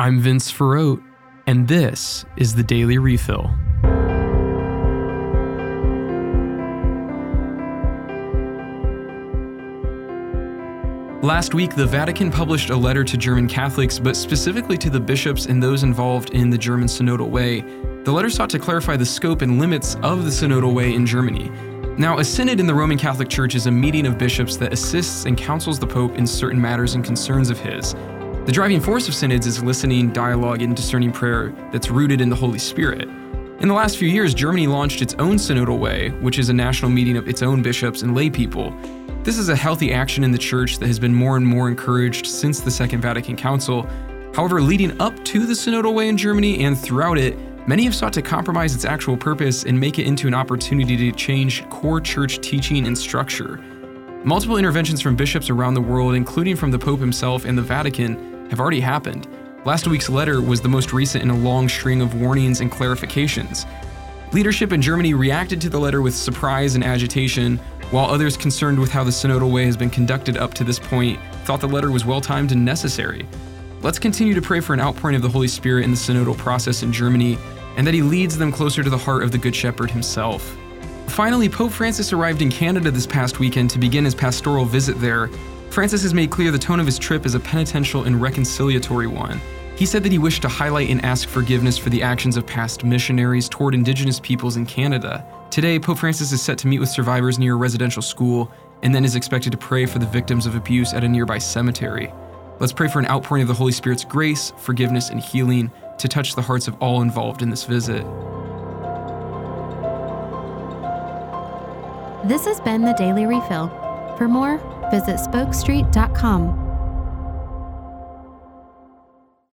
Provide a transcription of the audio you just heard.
I'm Vince Ferrote, and this is the Daily Refill. Last week, the Vatican published a letter to German Catholics, but specifically to the bishops and those involved in the German Synodal Way. The letter sought to clarify the scope and limits of the Synodal Way in Germany. Now, a synod in the Roman Catholic Church is a meeting of bishops that assists and counsels the Pope in certain matters and concerns of his. The driving force of synods is listening, dialogue, and discerning prayer that's rooted in the Holy Spirit. In the last few years, Germany launched its own synodal way, which is a national meeting of its own bishops and lay people. This is a healthy action in the church that has been more and more encouraged since the Second Vatican Council. However, leading up to the synodal way in Germany and throughout it, many have sought to compromise its actual purpose and make it into an opportunity to change core church teaching and structure. Multiple interventions from bishops around the world, including from the Pope himself and the Vatican, have already happened. Last week's letter was the most recent in a long string of warnings and clarifications. Leadership in Germany reacted to the letter with surprise and agitation, while others concerned with how the synodal way has been conducted up to this point thought the letter was well timed and necessary. Let's continue to pray for an outpouring of the Holy Spirit in the synodal process in Germany and that he leads them closer to the heart of the Good Shepherd himself. Finally, Pope Francis arrived in Canada this past weekend to begin his pastoral visit there. Francis has made clear the tone of his trip is a penitential and reconciliatory one. He said that he wished to highlight and ask forgiveness for the actions of past missionaries toward Indigenous peoples in Canada. Today, Pope Francis is set to meet with survivors near a residential school and then is expected to pray for the victims of abuse at a nearby cemetery. Let's pray for an outpouring of the Holy Spirit's grace, forgiveness, and healing to touch the hearts of all involved in this visit. This has been the Daily Refill. For more, visit spokestreet.com